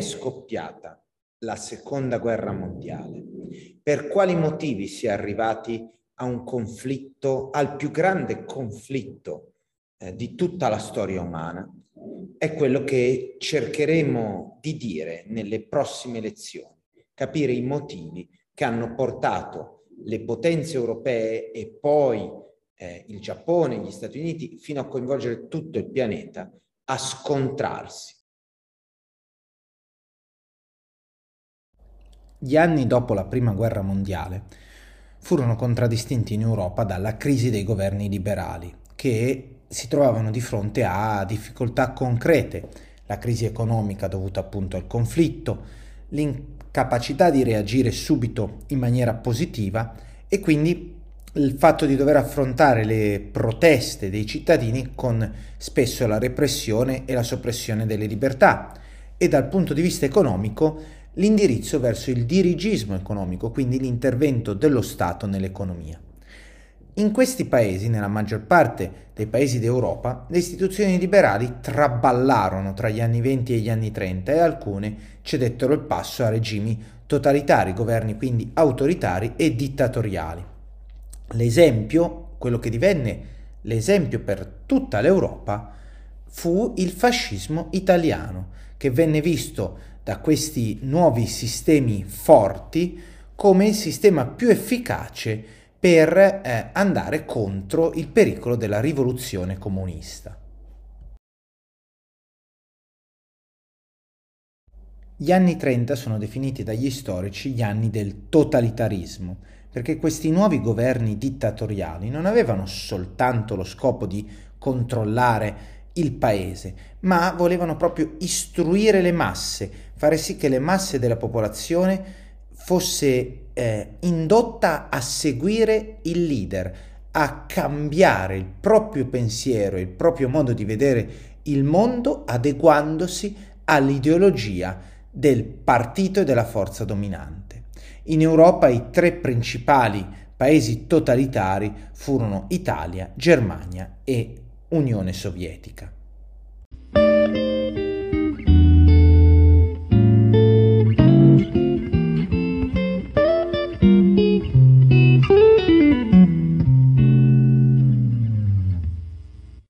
scoppiata la seconda guerra mondiale? Per quali motivi si è arrivati a un conflitto, al più grande conflitto eh, di tutta la storia umana? È quello che cercheremo di dire nelle prossime lezioni, capire i motivi che hanno portato le potenze europee e poi eh, il Giappone, gli Stati Uniti, fino a coinvolgere tutto il pianeta, a scontrarsi. Gli anni dopo la Prima Guerra Mondiale furono contraddistinti in Europa dalla crisi dei governi liberali, che si trovavano di fronte a difficoltà concrete, la crisi economica dovuta appunto al conflitto, l'incapacità di reagire subito in maniera positiva e quindi il fatto di dover affrontare le proteste dei cittadini con spesso la repressione e la soppressione delle libertà. E dal punto di vista economico l'indirizzo verso il dirigismo economico, quindi l'intervento dello Stato nell'economia. In questi paesi, nella maggior parte dei paesi d'Europa, le istituzioni liberali traballarono tra gli anni 20 e gli anni 30 e alcune cedettero il passo a regimi totalitari, governi quindi autoritari e dittatoriali. L'esempio, quello che divenne l'esempio per tutta l'Europa, fu il fascismo italiano, che venne visto da questi nuovi sistemi forti come il sistema più efficace per eh, andare contro il pericolo della rivoluzione comunista. Gli anni 30 sono definiti dagli storici gli anni del totalitarismo, perché questi nuovi governi dittatoriali non avevano soltanto lo scopo di controllare il paese, ma volevano proprio istruire le masse, fare sì che le masse della popolazione fosse eh, indotta a seguire il leader, a cambiare il proprio pensiero, il proprio modo di vedere il mondo, adeguandosi all'ideologia del partito e della forza dominante. In Europa i tre principali paesi totalitari furono Italia, Germania e Unione Sovietica.